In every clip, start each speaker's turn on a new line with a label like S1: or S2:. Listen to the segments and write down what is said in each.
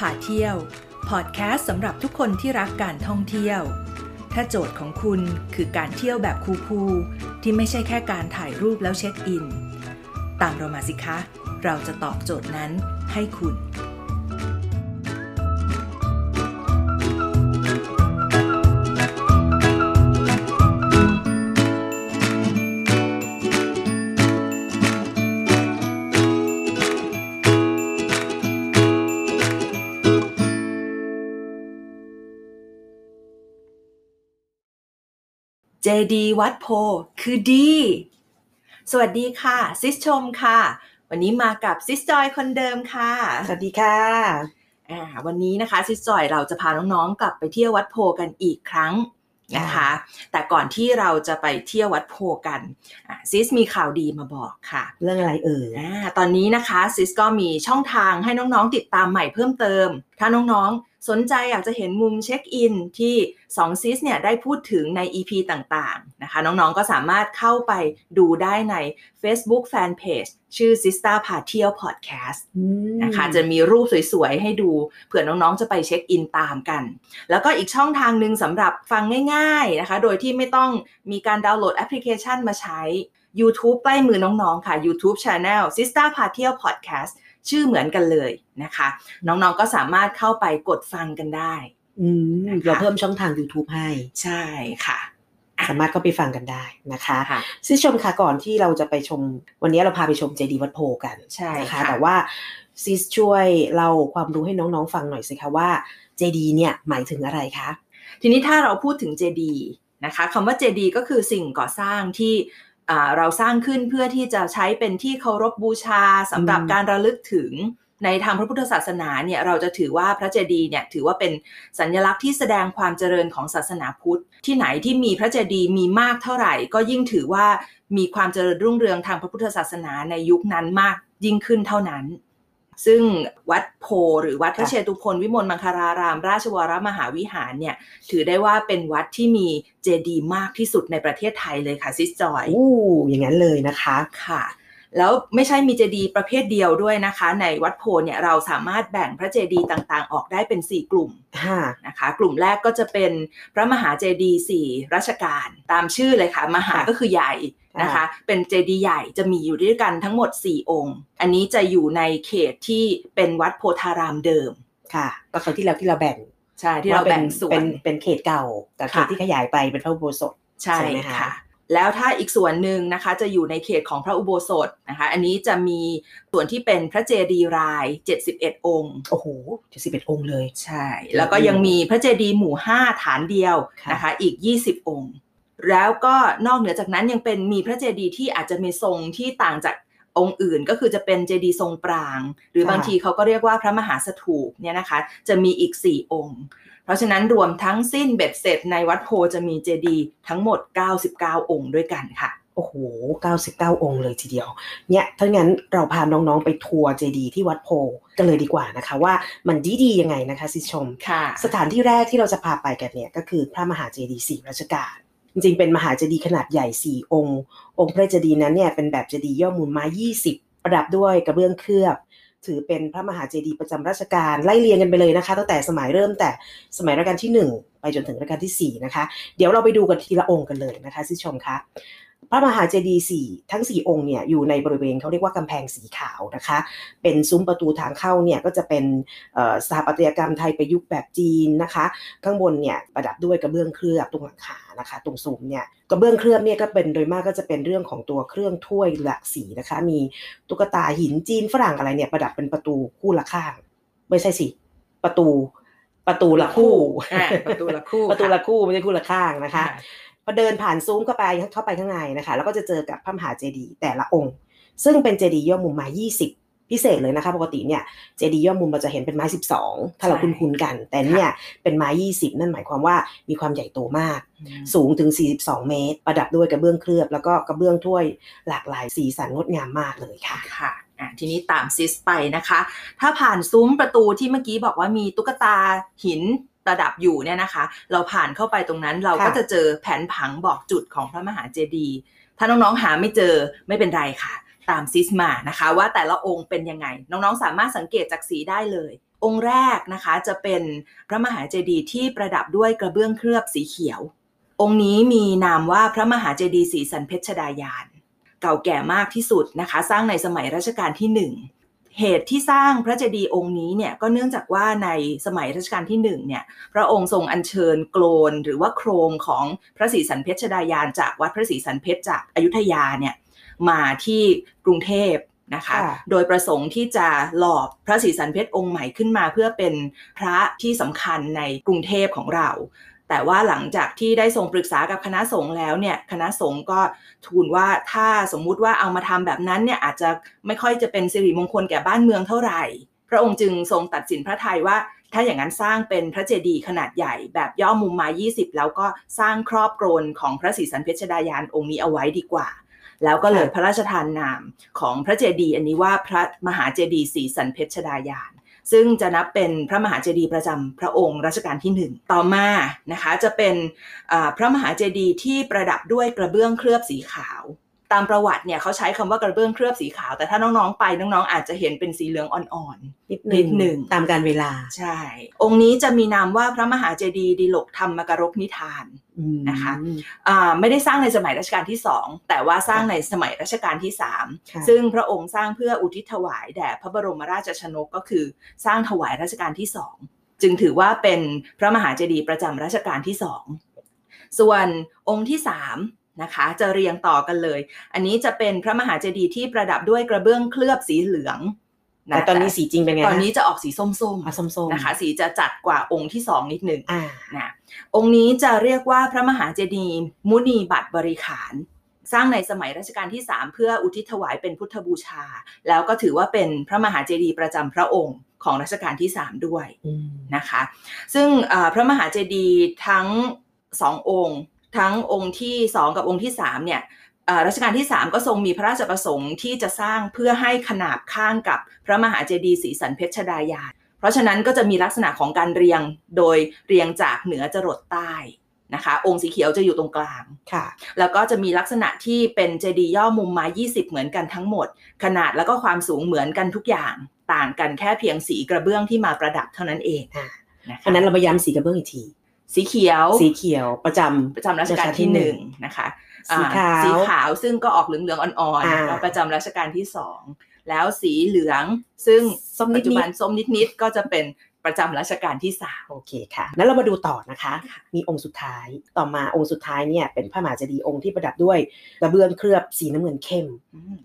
S1: พาเที่ยว พอดแคสต์สำหรับทุกคนที่รักการท่องเที่ยว ถ้าโจทย์ของคุณคือการเที่ยวแบบคูลๆที่ไม่ใช่แค่การถ่ายรูปแล้วเช็คอิน ตามเรามาสิคะ เราจะตอบโจทย์นั้นให้คุณ เจดีย์วัดโพธิ์คือดี สวัสดีค่ะ sis ชมค่ะ วันนี้มากับ sis จอยคนเดิมค่ะ
S2: สวัสดีค่ะ
S1: อ่าวันนี้นะคะ sis จอยเราจะพาน้องๆกลับไปเที่ยววัดโพธิ์กันอีกครั้งนะคะ แต่ก่อนที่เราจะไปเที่ยววัดโพธิ์กันอ่า sis มีข่าวดีมาบอกค่ะ
S2: เรื่องอะไรเอ่ย
S1: อ่าตอนนี้นะคะ sis ก็มีช่องทางให้น้องๆติดตามใหม่เพิ่มเติม ถ้าน้องๆ สนใจอยากจะเห็นมุมเช็คอินที่2ซิสเนี่ยได้พูดถึงใน EP ต่างๆนะคะน้องๆก็สามารถเข้าไปดูได้ใน Facebook Fanpage ชื่อ Sister พาเที่ยว Podcast นะคะจะมีรูปสวยๆ ให้ดูเผื่อน้องๆ จะไปเช็คอินตามกัน แล้วก็อีกช่องทางหนึ่งสำหรับฟังง่ายๆนะคะ โดยที่ไม่ต้องมีการดาวน์โหลดแอปพลิเคชันมาใช้ YouTube ใกล้มือน้องๆ ค่ะ YouTube Channel Sister พาเที่ยว Podcast ชื่อเหมือนกันเลยนะคะ น้องๆก็สามารถเข้าไปกดฟังกันได้
S2: อืม
S1: นะคะ
S2: เราเพิ่มช่องทาง YouTube ให้
S1: ใช่ค่ะอะ
S2: สามารถก็ไปฟังกันได้นะคะ
S1: ค่ะ
S2: ซิชมค่ะก่อนที่เราจะไปชม วันนี้เราพาไปชมเจดีวัดโพกัน
S1: ใช่
S2: นะคะ
S1: ค่ะ
S2: แต่ว่าซิสช่วยเล่าความรู้ให้น้องๆฟังหน่อยสิคะว่าเจดีเนี่ยหมายถึงอะไรคะ
S1: ทีนี้ถ้าเราพูดถึงเจดีนะคะคำว่าเจดีก็คือสิ่งก่อสร้างที่อ่า เราสร้างขึ้นเพื่อที่จะใช้เป็นที่เคารพบูชาสำหรับ
S2: อืม
S1: การระลึกถึงในทางพระพุทธศาสนาเนี่ยเราจะถือว่าพระเจดีย์เนี่ยถือว่าเป็นสัญลักษณ์ที่แสดงความเจริญของศาสนาพุทธ ที่ไหนที่มีพระเจดีย์มีมากเท่าไหร่ ก็ยิ่งถือว่ามีความเจริญรุ่งเรืองทางพระพุทธศาสนาในยุคนั้นมากยิ่งขึ้นเท่านั้น ซึ่งวัดโพหรือวัดพระ
S2: ค่ะ
S1: เชตุพนวิมลมังคาราราม ราชวรมหาวิหารเนี่ยถือได้ว่าเป็นวัดที่มีเจดีย์มากที่สุดในประเทศไทยเลยค่ะซิสจอย
S2: อู้อย่างนั้นเลยนะคะ
S1: ค่ะแล้วไม่ใช่มีเจดีย์ประเภทเดียวด้วยนะคะ ในวัดโพเนี่ยเราสามารถแบ่งพระเจดีย์ต่างๆ ออกได้เป็น 4 กลุ่ม
S2: ค่ะ
S1: นะคะ กลุ่มแรกก็จะเป็นพระมหาเจดีย์สี่รัชกาลตามชื่อเลยค่ะ มหา
S2: ค่ะ
S1: ก็คือใหญ่ นะคะ
S2: ค่ะ
S1: เป็นเจดีย์ใหญ่จะมีอยู่ด้วยกันทั้งหมด 4 องค์ อันนี้จะอยู่ในเขตที่เป็นวัดโพธารามเดิม
S2: ค่ะก็คราวที่แล้วที่เราแบ่ง
S1: ใช่ที่เราแบ่ง
S2: ป็น
S1: ส่ว
S2: เป็นนเป็นเขตเก่ากับเขต
S1: ค่ะ
S2: ที่ขยายไปเป็นพระอุโบสถ
S1: ใช่
S2: ใช่ไหมคะ
S1: ค่ะแล้วถ้าอีกส่วนหนึ่งนะคะจะอยู่ในเขตของพระอุโบสถนะคะ อันนี้จะมีส่วนที่เป็นพระเจดีย์ราย 71 องค์
S2: โอ้โหจะสิบเอ็ดองค์เลย
S1: ใช่ แล้วก็ยังมีพระเจดีย์หมู่ 5 ฐานเดียว
S2: ค่ะ
S1: นะคะ อีก 20 องค์ แล้วก็นอกเหนือจากนั้นยังเป็นมีพระเจดีย์ที่อาจจะมีทรงที่ต่างจากองค์อื่นก็คือจะเป็นเจดีย์ทรงปราง หรือบางทีเขาก็เรียกว่าพระมหาสถูปเนี่ยนะคะ จะมีอีก 4 องค์ เพราะฉะนั้นรวมทั้งสิ้นเบ็ดเสร็จในวัดโพธิ์จะมีเจดีย์ทั้งหมด 99 องค์ด้วยกันค่ะ
S2: โอ้โห 99 องค์เลยทีเดียว เนี่ย ถ้างั้นเราพาน้อง ๆ ไปทัวร์เจดีย์ที่วัดโพธิ์กันเลยดีกว่านะคะว่ามันดีๆยังไงนะคะ sis ชม
S1: ค่ะ
S2: สถานที่แรกที่เราจะพาไปกันเนี่ยก็คือพระมหาเจดีย์สี่รัชกาล จริงๆ เป็นมหาเจดีย์ขนาดใหญ่ 4 องค์ องค์พระเจดีย์นั้นเนี่ยเป็นแบบเจดีย์ย่อมุมไม้ 20 ประดับด้วยกระเบื้องเคลือบ ถือเป็นพระมหาเจดีย์ประจำราชการไล่เรียงกันไปเลยนะคะ ตั้งแต่สมัยเริ่มแต่สมัยรัชกาลที่ 1 ไปจนถึงรัชกาลที่ 4 นะคะ เดี๋ยวเราไปดูกันทีละองค์กันเลยนะคะซิชมคะ พระมหาเจดีย์สี่ทั้ง 4 องค์เนี่ยอยู่ในบริเวณเขาเรียกว่ากำแพงสีขาวนะคะ เป็นซุ้มประตูทางเข้าเนี่ยก็จะเป็นเอ่อสถาปัตยกรรมไทยประยุกต์แบบจีนนะคะ ข้างบนเนี่ยประดับด้วยกระเบื้องเคลือบตรงหลังคานะคะ ตรงซุ้มเนี่ยกระเบื้องเคลือบเนี่ยก็เป็นโดยมากก็จะเป็นเรื่องของตัวเครื่องถ้วยหลากสีนะคะ มีตุ๊กตาหินจีนฝรั่งอะไรเนี่ยประดับเป็นประตูคู่ละข้าง ไม่ใช่สิประตูประตูละคู่
S1: อ่าประตูละคู่
S2: ประตูละ
S1: ค่
S2: คู่ไม่ใช่คู่ละข้างนะคะ
S1: ค่ะ
S2: พ อเดินผ่านซุ้มเข้าไปเข้าไปข้างในนะคะ แล้วก็จะเจอกับพระมหาเจดีย์แต่ละองค์ ซึ่งเป็นเจดีย์ย่อมุมไม้20พิเศษเลยนะคะปกติเนี่ยเจดีย์ย่อมุมเราจะเห็นเป็นไม้ 12 ถ้าเรา
S1: ใช่
S2: คุ้นๆกัน แต่เนี่ยเป็นไม้ 20 นั่นหมายความว่ามีความใหญ่โตมาก
S1: อืม
S2: สูงถึง 42 เมตร ประดับด้วยกระเบื้องเคลือบ แล้วก็กระเบื้องถ้วยหลากหลายสีสันงดงามมากเลยค่ะ
S1: ค่ะอะทีนี้ตามซิสไปนะคะ ถ้าผ่านซุ้มประตูที่เมื่อกี้บอกว่ามีตุ๊กตาหินป ระดับอยู่เนี่ยนะคะ เราผ่านเข้าไปตรงนั้นเราก็
S2: ค่ะ
S1: จะเจอแผนผังบอกจุดของพระมหาเจดีย์ถ้าน้องๆหาไม่เจอไม่เป็นไรค่ะ ตามซิสมานะคะ ว่าแต่ละองค์เป็นยังไง น้องๆสามารถสังเกตจากสีได้เลย องค์แรกนะคะจะเป็นพระมหาเจดีย์ที่ประดับด้วยกระเบื้องเคลือบสีเขียว องค์นี้มีนามว่าพระมหาเจดีย์สีสันเพชรดายาน เก่าแก่มากที่สุดนะคะ สร้างในสมัยรัชกาลที่หนึ่ง เหตุที่สร้างพระเจดีย์องค์นี้เนี่ยก็เนื่องจากว่าในสมัยรัชกาลที่หนึ่งเนี่ยพระองค์ทรงอัญเชิญโกลนหรือว่าโครงของพระศรีสันเพชรดายานจากวัดพระศรีสันเพชรจากอยุธยาเนี่ยมาที่กรุงเทพนะคะ โดยประสงค์ที่จะหล่อพระศรีสันเพชรองค์ใหม่ขึ้นมา เพื่อเป็นพระที่สำคัญในกรุงเทพของเรา แต่ว่าหลังจากที่ได้ทรงปรึกษากับคณะสงฆ์แล้วเนี่ยคณะสงฆ์ก็ทูลว่าถ้าสมมุติว่าเอามาทำแบบนั้นเนี่ยอาจจะไม่ค่อยจะเป็นสิริมงคลแก่บ้านเมืองเท่าไหร่ พระองค์จึงทรงตัดสินพระทัยว่า ถ้าอย่างนั้นสร้างเป็นพระเจดีย์ขนาดใหญ่แบบย่อมุมมา 20 แล้วก็สร้างครอบโกรนของพระศรีสันเพชรดายานองค์นี้เอาไว้ดีกว่า แล้วก็เลยพระราชทานนามของพระเจดีย์อันนี้ว่าพระมหาเจดีย์ศรีสันเพชรดายาน ซึ่งจะนับเป็นพระมหาเจดีย์ประจำพระองค์รัชกาลที่หนึ่งต่อมานะคะจะเป็นพระมหาเจดีย์ที่ประดับด้วยกระเบื้องเคลือบสีขาว ตามประวัติเนี่ยเขาใช้คำว่ากระเบื้องเคลือบสีขาว แต่ถ้าน้องๆไปน้องๆอาจจะเห็นเป็นสีเหลืองอ่อนๆ
S2: นิด
S1: นิดหนึ่ง
S2: ตามการเวลา
S1: ใช่ องค์นี้จะมีนามว่าพระมหาเจดีย์ดิลกธรรมกรกนิทาน
S2: อืม
S1: นะคะอ่าไม่ได้สร้างในสมัยรัชกาลที่สองแต่ว่าสร้างในสมัยรัชกาลที่สาม
S2: ค่ะ
S1: ซึ่งพระองค์สร้างเพื่ออุทิศถวายแด่พระบรมราชชนกก็คือสร้างถวายรัชกาลที่สองจึงถือว่าเป็นพระมหาเจดีย์ประจำรัชกาลที่สองส่วนองค์ที่สาม นะคะ จะเรียงต่อกันเลย อันนี้จะเป็นพระมหาเจดีย์ที่ประดับด้วยกระเบื้องเคลือบสีเหลืองะ
S2: แต่ตอนนี้สีจริงเป็นไง
S1: ตอนนี้จะออกสีส้ม
S2: อะส้ม
S1: ๆ
S2: ๆ
S1: นะคะ สีจะจัดกว่าองค์ที่สองนิดหนึ่ง
S2: อ่า
S1: นะองค์นี้จะเรียกว่าพระมหาเจดีย์มุนีบัตรบริขาร สร้างในสมัยรัชกาลที่ 3 เพื่ออุทิศถวายเป็นพุทธบูชา แล้วก็ถือว่าเป็นพระมหาเจดีย์ประจำพระองค์ของรัชกาลที่ 3 ด้วย
S2: อืม
S1: นะคะ ซึ่งเอ่อพระมหาเจดีย์ทั้งสององค์ ทั้งองค์ที่ 2 กับองค์ที่3เนี่ยเอ่อรัชกาลที่ 3 ก็ทรงมีพระราชประสงค์ที่จะสร้างเพื่อให้ขนาบข้างกับพระมหาเจดีย์ศรีสันเพชรดายานเพราะฉะนั้นก็จะมีลักษณะของการเรียงโดยเรียงจากเหนือจรดใต้นะคะ องค์สีเขียวจะอยู่ตรงกลาง
S2: ค่ะ
S1: แล้วก็จะมีลักษณะที่เป็นเจดีย์ย่อมุมมา20 เหมือนกันทั้งหมด ขนาดแล้วก็ความสูงเหมือนกันทุกอย่างต่างกันแค่เพียงสีกระเบื้องที่มาประดับเท่านั้นเอง
S2: อ่า
S1: นะคะ
S2: อันนั้นเรามาย้ำสีกระเบื้องอีกที
S1: สีเขียว
S2: สีเขียวประจำ
S1: ประจำรัชกาลที่หนึ่งนะคะ
S2: สีขาว
S1: อ่สีขาวซึ่งก็ออกเหลืองๆอ่อน
S2: อ่า
S1: ๆก็ประจำรัชกาลที่สองแล้วสีเหลืองซึ่ง
S2: ส้มนิ
S1: ปั
S2: ด
S1: จจุบัน
S2: ๆ
S1: ส้มนิดๆก็จะเป็นประจำรัชกาลที่สาม
S2: โอเคค่ะนั้นเรามาดูต่อนะคะ มีองค์สุดท้ายต่อมาองค์สุดท้ายเนี่ยเป็นพระมหาเจดีย์องค์ที่ประดับด้วยกระเบื้องเคลือบสีน้ำเงินเข้ม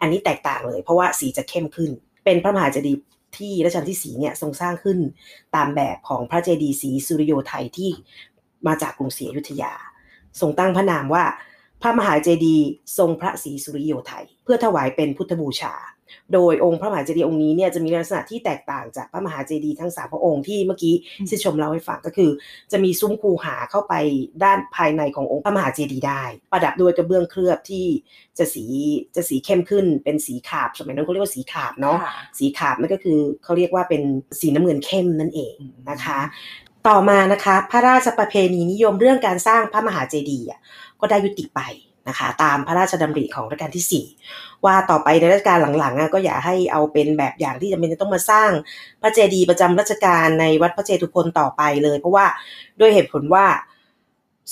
S2: อันนี้แตกต่างเลย เพราะว่าสีจะเข้มขึ้น เป็นพระมหาเจดีย์ที่รัชกาลที่สีเนี่ยทรงสร้างขึ้นตามแบบของพระเจดีย์สีสุริโยไทยที่ มาจากกรุงศรีอยุธยา ทรงตั้งพระนามว่าพระมหาเจดีย์ทรงพระศรีสุริโยไทย เพื่อถวายเป็นพุทธบูชา โดยองค์พระมหาเจดีย์องค์นี้เนี่ยจะมีลักษณะที่แตกต่างจากพระมหาเจดีย์ทั้งสามพระองค์ที่เมื่อกี้ที่ชมเล่าให้ฟังก็คือ จะมีซุ้มคูหาเข้าไปด้านภายในขององค์พระมหาเจดีย์ได้ ประดับด้วยกระเบื้องเคลือบที่จะสีจะสีเข้มขึ้นเป็นสีขาบสมัยนั้นเขาเรียกว่าสีขาบเนาะ
S1: ค่ะ
S2: สีขาบนั่นก็คือเขาเรียกว่าเป็นสีน้ำเงินเข้มนั่นเองนะคะ ต่อมานะคะพระราชประเพณีนิยมเรื่องการสร้างพระมหาเจดีย์ก็ได้ยุติไปนะคะตามพระราชดำริของรัชกาลที่ 4 ว่าต่อไปในรัชกาลหลังๆก็อย่าให้เอาเป็นแบบอย่างที่จำเป็นจะต้องมาสร้างพระเจดีย์ประจำรัชกาลในวัดพระเจตุพนต่อไปเลย เพราะว่าด้วยเหตุผลว่า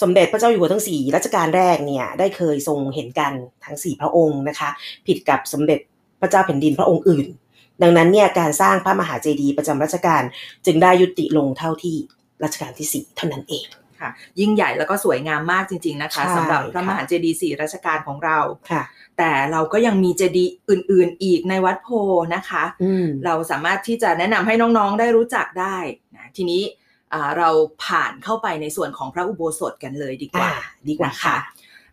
S2: สมเด็จพระเจ้าอยู่หัวทั้งสี่รัชกาลแรกเนี่ยได้เคยทรงเห็นกันทั้งสี่พระองค์นะคะผิดกับสมเด็จพระเจ้าแผ่นดินพระองค์อื่น ดังนั้นเนี่ยการสร้างพระมหาเจดีย์ประจำรัชกาลจึงได้ยุติลงเท่าที่ รัชกาลที่ 4 เท่านั้นเอง
S1: ค่ะ ยิ่งใหญ่แล้วก็สวยงามมากจริง ๆนะคะ
S2: ใช่
S1: สำหรับพระ
S2: ค่ะ
S1: มหาเจดีย์สี่รัชกาลของเรา
S2: ค่ะ
S1: แต่เราก็ยังมีเจดีย์อื่น ๆ อีกในวัดโพนะคะ
S2: อืม
S1: เราสามารถที่จะแนะนำให้น้องๆได้รู้จักได้นะทีนี้อ่าเราผ่านเข้าไปในส่วนของพระอุโบสถกันเลยดีก
S2: อ่า
S1: ว่า
S2: ดีกว่าค่ะ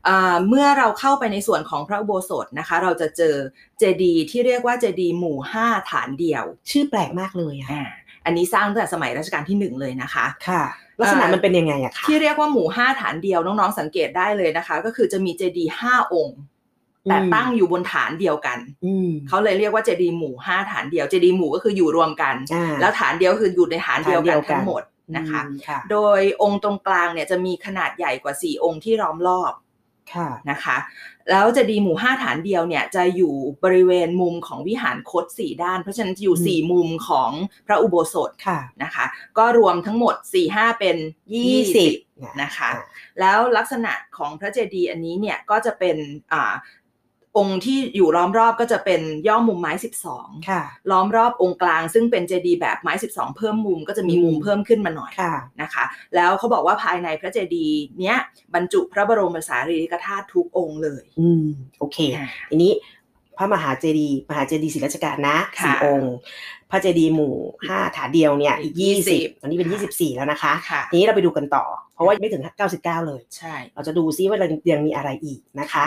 S1: อ่าเมื่อเราเข้าไปในส่วนของพระอุโบสถนะคะ เราจะเจอเจดีย์ที่เรียกว่าเจดีย์หมู่ห้าฐานเดียว
S2: ชื่อแปลกมากเลยอะ
S1: อ่าอันนี้สร้างตั้งแต่สมัยรัชกาลที่หนึ่งเลยนะคะ
S2: ค่ะลักษณะมันเป็นยังไงอะคะ
S1: ที่เรียกว่าหมู่ห้าฐานเดียวน้องๆสังเกตได้เลยนะคะ ก็คือจะมีเจดีย์ห้าองค์แต่ตั้งอยู่บนฐานเดียวกัน
S2: อืม
S1: เขาเลยเรียกว่าเจดีย์หมู่ห้าฐานเดียวเจดีย์หมู่ก็คืออยู่รวมกัน
S2: อ่า
S1: แล้วฐานเดียวคืออยู่ในฐานเดียวกัน
S2: ฐานเดียวกัน
S1: ทั้งหมดนะคะ
S2: อืมค่ะ
S1: โดยองค์ตรงกลางเนี่ยจะมีขนาดใหญ่กว่า4องค์ที่ล้อมรอบ
S2: ค่ะ
S1: นะคะ แล้วเจดีย์หมู่ 5 ฐานเดียวเนี่ยจะอยู่บริเวณมุมของวิหารคดสี่ด้าน เพราะฉะนั้นจะอยู่
S2: อืม
S1: 4มุมของพระอุโบสถ
S2: ค่ะ
S1: นะคะ ก็รวมทั้งหมด 4 5 เป็น 20นะคะ แล้วลักษณะของพระเจดีย์อันนี้เนี่ยก็จะเป็นอ่า องค์ที่อยู่ล้อมรอบก็จะเป็นย่อมุมไม้ 12
S2: ค่ะ
S1: ล้อมรอบองค์กลางซึ่งเป็นเจดีย์แบบไม้ 12 เพิ่มมุมก็จะมีมุม
S2: อืม
S1: เพิ่มขึ้นมาหน่อย
S2: ค่ะ
S1: นะคะ แล้วเขาบอกว่าภายในพระเจดีย์เนี้ยบรรจุพระบรมสารีริกธาตุทุกองค์เลย
S2: อืมโอเค ทีนี้ พระมหาเจดีย์มหาเจดีย์ศรีรัชกาลนะ
S1: ค่ะ
S2: สี่องค์ พระเจดีย์หมู่ห้าฐานเดียวเนี่ยอีก
S1: ยี่
S2: ยี่
S1: สิ
S2: สิ
S1: บบ
S2: ตอนนี้เป็นยี่สิบสี่แล้วนะคะ
S1: ค่ะ
S2: ทีนี้เราไปดูกันต่อ เพราะว่าไม่ถึงเก้าสิบเก้าเลย
S1: ใช่
S2: เราจะดูซิว่าเรายังมีอะไรอีกนะคะ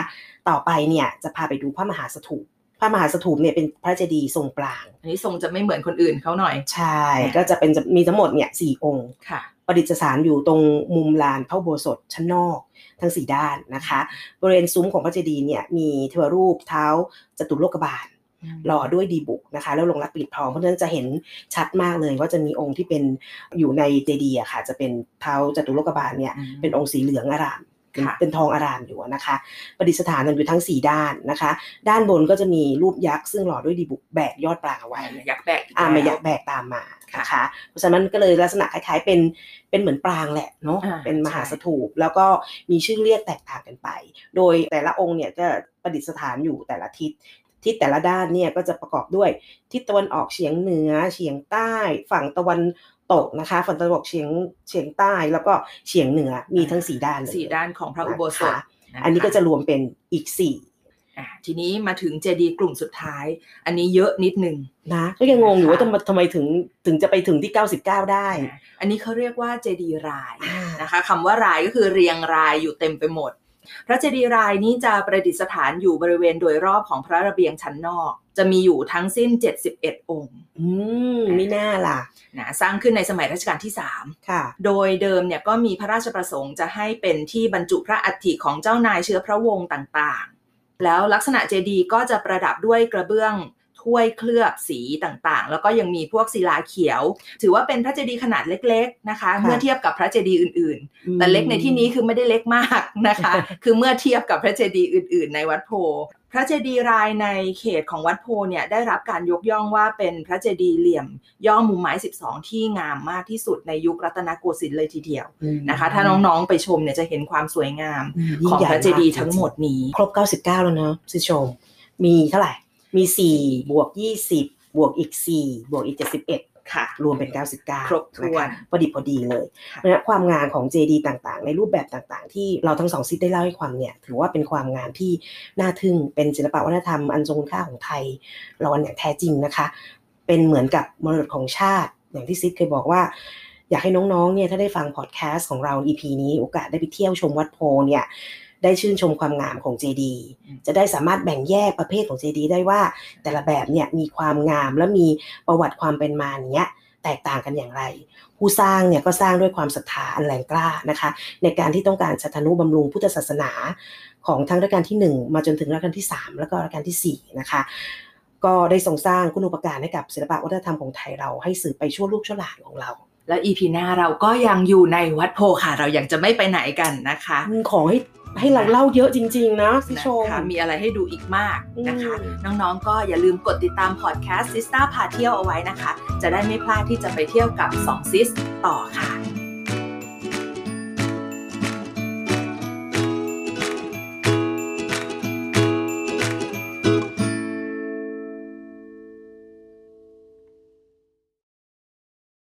S2: ต่อไปเนี่ยจะพาไปดูพระมหาสถูปพระมหาสถูปเนี่ยเป็นพระเจดีย์ทรงปราง
S1: อันนี้ทรงจะไม่เหมือนคนอื่นเขาหน่อย
S2: ใช่ ก็จะเป็นจะมีทั้งหมดเนี่ยสี่องค์
S1: ค่ะ
S2: ประดิษฐานอยู่ตรงมุมลานพระอุโบสถชั้นนอกทั้งสี่ด้านนะคะ บริเวณซุ้มของพระเจดีย์เนี่ยมีเทวรูปเท้าจตุโลกบาลหล่อด้วยดีบุกนะคะ แล้วลงรักปิดทองเพราะฉะนั้นจะเห็นชัดมากเลยว่าจะมีองค์ที่เป็นอยู่ในเจดีย์อะค่ะ จะเป็นเท้าจตุโลกบาลเนี่ย
S1: อืม
S2: เป็นองค์สีเหลืองอาราม เป็น
S1: ค่ะ
S2: เป็นทองอารามอยู่นะคะ ประดิษฐานอยู่ทั้งสี่ด้านนะคะ ด้านบนก็จะมีรูปยักษ์ซึ่งหล่อด้วยดีบุกแบกยอดปลาเอาไว้
S1: ยักษ์แบกก
S2: อ่า
S1: แล้ว
S2: มายักษ์แบกตามมานะคะเพราะฉะนั้นมันก็เลยลักษณะคล้ายๆเป็นเป็นเหมือนปรางแหละเนาะ
S1: อ่า
S2: เป็นมหา
S1: ใช่
S2: สถูปแล้วก็มีชื่อเรียกแตกต่างกันไป โดยแต่ละองค์เนี่ยจะประดิษฐานอยู่แต่ละทิศทิศแต่ละด้านเนี่ยก็จะประกอบด้วยทิศตะวันออกเฉียงเหนือเฉียงใต้ ฝั่งตะวัน ตกนะคะฝั่งตะวันออกเฉียงเฉียงใต้แล้วก็เฉียงเหนือมีทั้งสี่ด้านเลย
S1: สี่ด้านของพระอุโบสถ
S2: นะคะ
S1: ค
S2: อันนี้ก็จะรวมเป็นอีกสี่
S1: อะทีนี้มาถึงเจดีย์กลุ่มสุดท้าย อันนี้เยอะนิดนึง
S2: นะก็ยังงงอยู่ว่า
S1: ค่ะ
S2: ทำไมทำไมถึงถึงจะไปถึงที่ 99 ได้
S1: อะอันนี้เขาเรียกว่าเจดีย์ราย
S2: อ่าน
S1: นะคะคำว่ารายก็คือเรียงรายอยู่เต็มไปหมด พระเจดีย์รายนี้จะประดิษฐานอยู่บริเวณโดยรอบของพระระเบียงชั้นนอก จะมีอยู่ทั้งสิ้น 71 องค์
S2: อืมไม่น่าล่ะ
S1: นะสร้างขึ้นในสมัยรัชกาลที่ 3
S2: ค่ะ
S1: โดยเดิมเนี่ยก็มีพระราชประสงค์จะให้เป็นที่บรรจุพระอัฐิของเจ้านายเชื้อพระวงศ์ต่างๆ แล้วลักษณะเจดีย์ก็จะประดับด้วยกระเบื้อง ถ้วยเคลือบสีต่างๆ แล้วก็ยังมีพวกศิลาเขียว ถือว่าเป็นพระเจดีย์ขนาดเล็ก ๆนะคะ
S2: ค่ะ
S1: เมื่อเทียบกับพระเจดีย์อื่น ๆ แต่เล็กในที่นี้คือไม่ได้เล็กมากนะคะ คือเมื่อเทียบกับพระเจดีย์อื่น ๆ ในวัดโพธิ์พระเจดีย์รายในเขตของวัดโพธิ์เนี่ยได้รับการยกย่องว่าเป็นพระเจดีย์เหลี่ยมย่อมุมไม้ 12 ที่งามมากที่สุดในยุครัตนโกสินทร์เลยทีเดียว
S2: อืม
S1: นะคะ ถ้าน้องๆไปชมเนี่ยจะเห็นความสวยงาม
S2: ม
S1: ข
S2: ยิ่
S1: อง
S2: ใหญ่
S1: พระเจดีย์
S2: มาก
S1: ทั้งหมดนี้
S2: ครบ 99 แล้วเนอะสิชม มีเท่าไหร่ มี4บวก20บวกอีก4บวกอีก71
S1: ค่ะ
S2: รวมเป็น 99
S1: ครบถ้วนะะ
S2: พอดีพอดีเลย
S1: ค่ะ
S2: เพราะฉะนั้นความงามของเจดีต่างๆ ในรูปแบบต่างๆ ที่เราทั้งสองซิทได้เล่าให้ความเนี่ย ถือว่าเป็นความงามที่น่าทึ่งเป็นศิลปะวัฒนธรรมอันทรงคุณค่าของไทยเราอันอย่างแท้จริงนะคะ เป็นเหมือนกับมรดกของชาติ อย่างที่ซิดเคยบอกว่า อยากให้น้องๆเนี่ยถ้าได้ฟังพอดแคสต์ของเรา EP นี้โอกาสได้ไปเที่ยวชมวัดโพธิ์เนี่ย ได้ชื่นชมความงามของเจดี
S1: อืม
S2: จะได้สามารถแบ่งแยกประเภทของเจดีได้ว่า แต่ละแบบเนี่ยมีความงามและมีประวัติความเป็นมาเนี้ยแตกต่างกันอย่างไร ผู้สร้างเนี่ยก็สร้างด้วยความศรัทธาอันแรงกล้านะคะ ในการที่ต้องการสัทนุบำรุงพุทธศาสนาของทั้งรัชกาลที่ 1 มาจนถึงรัชกาลที่ 3 แล้วก็รัชกาลที่ 4 นะคะ ก็ได้ทรงสร้างคุณูปการให้กับศิลปะวัฒนธรรมของไทยเราให้สืบไปชั่วลูกชั่วหลานของเรา
S1: แล้วอีพีหน้าเราก็ยังอยู่ในวัดโพธิ์ค่ะ เรายังจะไม่ไปไหนกันนะคะ
S2: ขอให้ ให้เราเล่าเยอะจริง ๆ นะพี่ชม
S1: นะคะมีอะไรให้ดูอีกมากนะคะ
S2: อืม
S1: น้องๆ ก็อย่าลืมกดติดตามพอดแคสต์ซิสต้าพาเที่ยวเอาไว้นะคะ จะได้ไม่พลาดที่จะไปเที่ยวกับ2ซิสต่อค่ะ